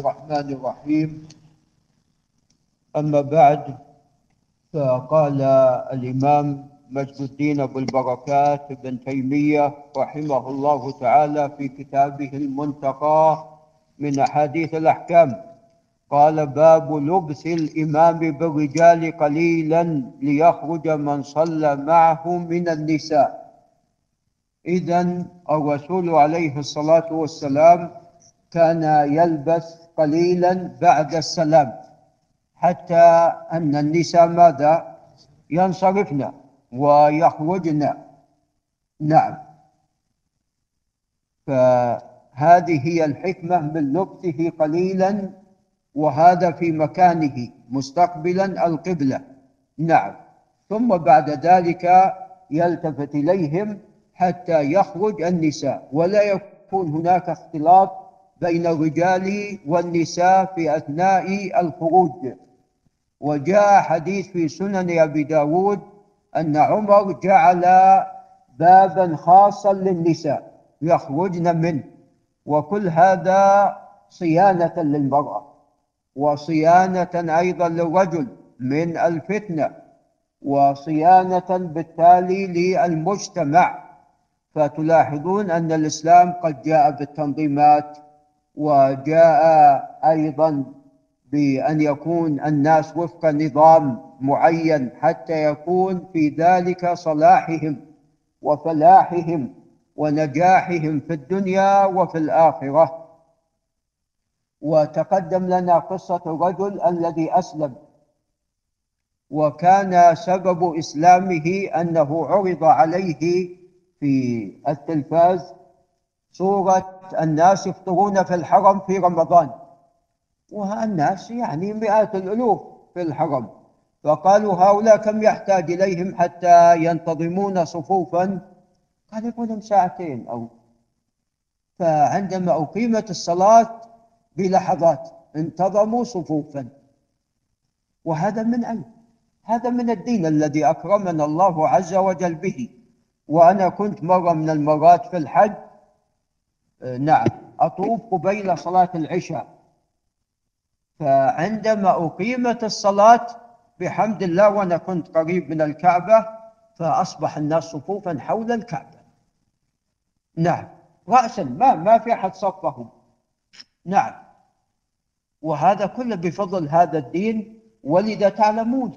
الرحمن الرحيم. أما بعد فقال الإمام مجد الدين أبو البركات بن تيمية رحمه الله تعالى في كتابه المنتقى من أحاديث الأحكام. قال باب لبس الإمام بالرجال قليلا ليخرج من صلى معه من النساء. إذا الرسول عليه الصلاة والسلام كان يلبس قليلا بعد السلام حتى أن النساء ماذا؟ ينصرفن ويخرجن. نعم. فهذه هي الحكمة من لبسه قليلا وهذا في مكانه مستقبلا القبلة. نعم. ثم بعد ذلك يلتفت إليهم حتى يخرج النساء ولا يكون هناك اختلاط بين الرجال والنساء في أثناء الخروج. وجاء حديث في سنن أبي داود أن عمر جعل بابا خاصا للنساء يخرجن منه وكل هذا صيانة للمرأة وصيانة أيضا للرجل من الفتنة وصيانة بالتالي للمجتمع. فتلاحظون أن الإسلام قد جاء بالتنظيمات وجاء أيضا بأن يكون الناس وفق نظام معين حتى يكون في ذلك صلاحهم وفلاحهم ونجاحهم في الدنيا وفي الآخرة. وتقدم لنا قصة الرجل الذي أسلم. وكان سبب إسلامه أنه عرض عليه في التلفاز صورة الناس يفطرون في الحرم في رمضان. والناس يعني مئات الألوف في الحرم. فقالوا هؤلاء كم يحتاج إليهم حتى ينتظمون صفوفا؟ قال يقولون ساعتين أو. فعندما أقيمت الصلاة بلحظات انتظموا صفوفا. وهذا من أين؟ هذا من الدين الذي أكرمنا الله عز وجل به. وأنا كنت مرة من المرات في الحج نعم أطوف قبيل صلاة العشاء. فعندما أقيمت الصلاة بحمد الله وأنا كنت قريب من الكعبة فأصبح الناس صفوفا حول الكعبة. نعم رأسا ما ما في أحد صفهم. نعم وهذا كله بفضل هذا الدين. ولذا تعلمون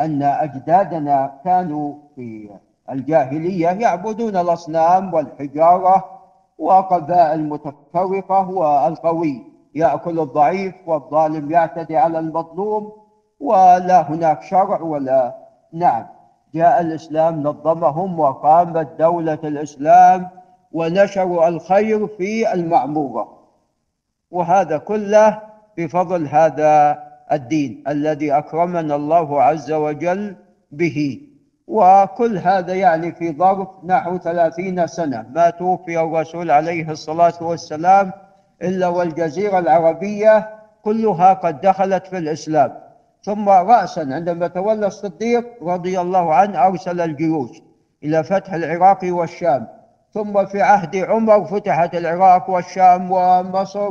أن أجدادنا كانوا في الجاهلية يعبدون الأصنام والحجارة وقبائل متفرقة والقوي يأكل الضعيف والظالم يعتدي على المظلوم ولا هناك شرع ولا نعم. جاء الإسلام نظمهم وقامت دولة الإسلام ونشروا الخير في المعمورة. وهذا كله بفضل هذا الدين الذي أكرمنا الله عز وجل به. وكل هذا يعني في ظرف نحو ثلاثين سنة. ما توفي الرسول عليه الصلاة والسلام إلا والجزيرة العربية كلها قد دخلت في الإسلام. ثم رأسا عندما تولى الصديق رضي الله عنه أرسل الجيوش إلى فتح العراق والشام. ثم في عهد عمر فتحت العراق والشام ومصر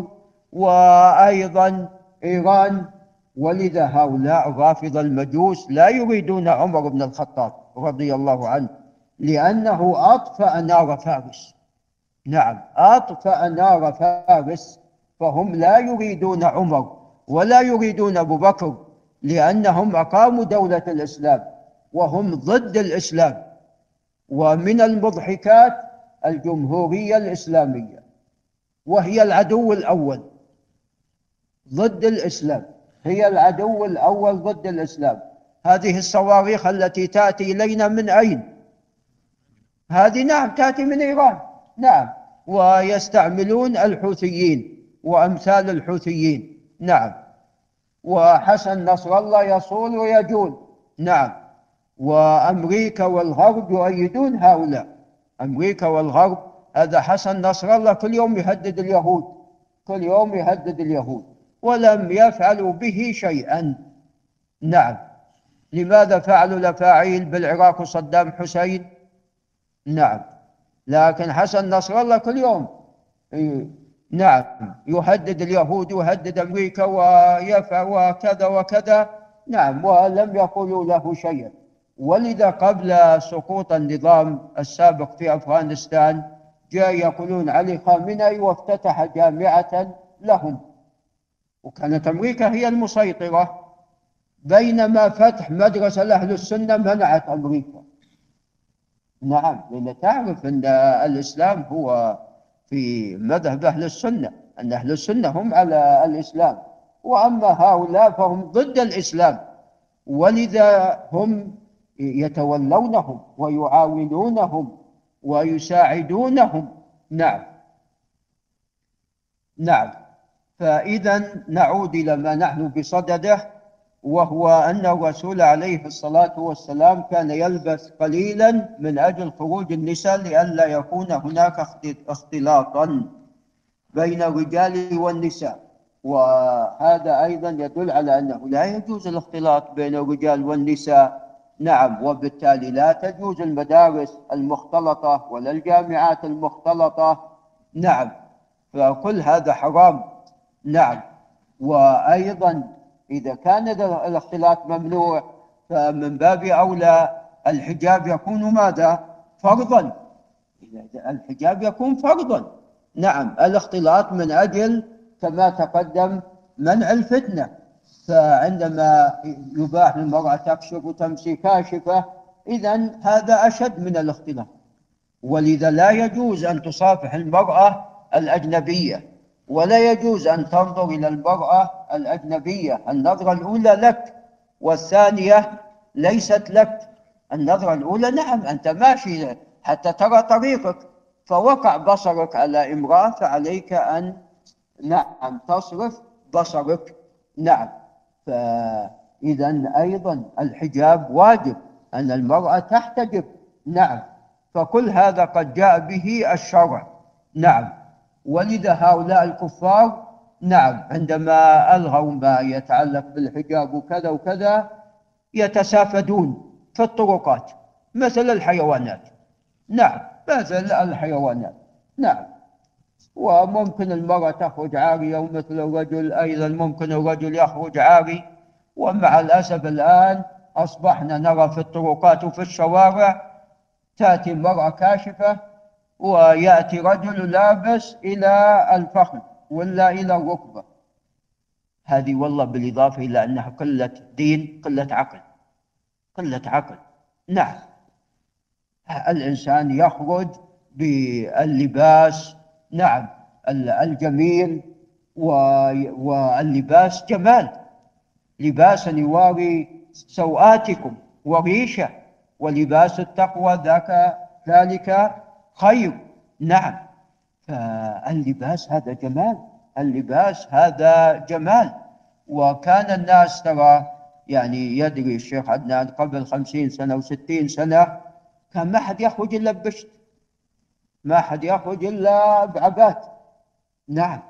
وأيضا إيران. ولذا هؤلاء رافض المجوس لا يريدون عمر بن الخطاب. رضي الله عنه لأنه أطفأ نار فارس. نعم أطفأ نار فارس فهم لا يريدون عمر ولا يريدون أبو بكر لأنهم أقاموا دولة الإسلام وهم ضد الإسلام. ومن المضحكات الجمهورية الإسلامية وهي العدو الأول ضد الإسلام هي العدو الأول ضد الإسلام. هذه الصواريخ التي تأتي إلينا من أين؟ هذه نعم تأتي من إيران. نعم. ويستعملون الحوثيين وأمثال الحوثيين. نعم. وحسن نصر الله يصول ويجول. نعم. وأمريكا والغرب يؤيدون هؤلاء. أمريكا والغرب هذا حسن نصر الله كل يوم يهدد اليهود. كل يوم يهدد اليهود. ولم يفعلوا به شيئا. نعم. لماذا فعلوا الافاعيل بالعراق صدام حسين؟ نعم. لكن حسن نصر الله كل يوم. نعم. يهدد اليهود ويهدد أمريكا ويفعل وكذا وكذا. نعم. ولم يقولوا له شيئا. ولذا قبل سقوط النظام السابق في أفغانستان جاء يقولون علي خامنئي وافتتح جامعة لهم. وكانت أمريكا هي المسيطرة. بينما فتح مدرسة لأهل السنة منعت أمريكا. نعم لأن تعرف أن الإسلام هو في مذهب أهل السنة أن أهل السنة هم على الإسلام. وأما هؤلاء فهم ضد الإسلام. ولذا هم يتولونهم ويعاونونهم ويساعدونهم. نعم. نعم. فإذا نعود إلى ما نحن بصدده. وهو أن الرسول عليه الصلاة والسلام كان يلبس قليلا من أجل خروج النساء لئلا يكون هناك اختلاطا بين الرجال والنساء. وهذا أيضا يدل على أنه لا يجوز الاختلاط بين الرجال والنساء. نعم وبالتالي لا تجوز المدارس المختلطة ولا الجامعات المختلطة. نعم فكل هذا حرام. نعم وأيضا إذا كان الاختلاط ممنوع فمن باب أولى الحجاب يكون ماذا؟ فرضا. الحجاب يكون فرضا. نعم الاختلاط من أجل كما تقدم منع الفتنة. فعندما يباح للمرأة تكشف وتمشي كاشفة إذا هذا أشد من الاختلاط. ولذا لا يجوز أن تصافح المرأة الأجنبية. ولا يجوز أن تنظر إلى المرأة الأجنبية النظرة الأولى لك والثانية ليست لك. النظرة الأولى نعم أنت ماشي حتى ترى طريقك فوقع بصرك على امرأة فعليك أن نعم تصرف بصرك. نعم. فإذا أيضا الحجاب واجب أن المرأة تحتجب. نعم. فكل هذا قد جاء به الشرع. نعم. ولذا هؤلاء الكفار نعم عندما ألغوا ما يتعلق بالحجاب وكذا وكذا يتسافدون في الطرقات. مثل الحيوانات. نعم مثل الحيوانات. نعم. وممكن المرأة تخرج عارية ومثل الرجل أيضا ممكن الرجل يخرج عاري. ومع الأسف الآن أصبحنا نرى في الطرقات وفي الشوارع تأتي المرأة كاشفة ويأتي رجل لابس إلى الفخذ ولا إلى الركبة. هذه والله بالإضافة إلى أنها قلة دين قلة عقل قلة عقل. نعم. الإنسان يخرج باللباس نعم الجميل واللباس جمال. لباسا يواري سوآتكم وريشة ولباس التقوى ذاك ذلك خير. نعم. فاللباس هذا جمال. اللباس هذا جمال. وكان الناس ترى يعني يدري الشيخ عدنان قبل خمسين سنة وستين سنة كان ما حد يخرج إلا ببشت. ما حد يخرج إلا بعبات. نعم.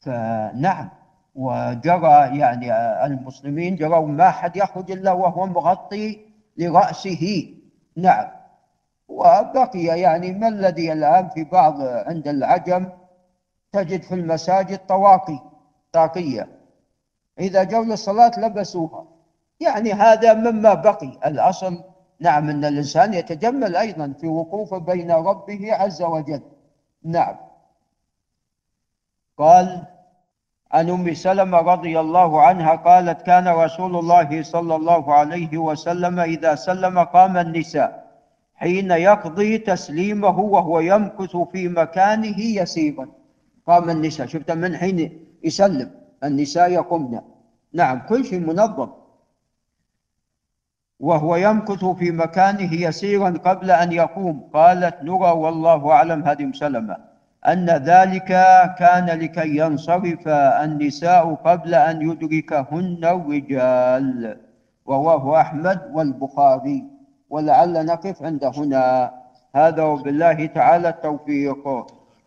فنعم. وجرى يعني المسلمين جروا ما حد يخرج إلا وهو مغطي لرأسه. نعم. وبقي يعني ما الذي الآن في بعض عند العجم تجد في المساجد طواقي طاقية. إذا جو للصلاة لبسوها. يعني هذا مما بقي. الأصل نعم أن الإنسان يتجمل أيضا في وقوفه بين ربه عز وجل. نعم. قال عن أم سلمة رضي الله عنها قالت كان رسول الله صلى الله عليه وسلم إذا سلم قام النساء. حين يقضي تسليمه وهو يمكث في مكانه يسيرا. قام النساء شفت من حين يسلم؟ النساء يقمن. نعم كل شيء منظم. وهو يمكث في مكانه يسيرا قبل أن يقوم. قالت نرى والله أعلم هذه سلمة أن ذلك كان لكي ينصرف النساء قبل أن يدركهن الرجال. رواه أحمد والبخاري. ولعل نقف عند هنا. هذا وبالله تعالى التوفيق.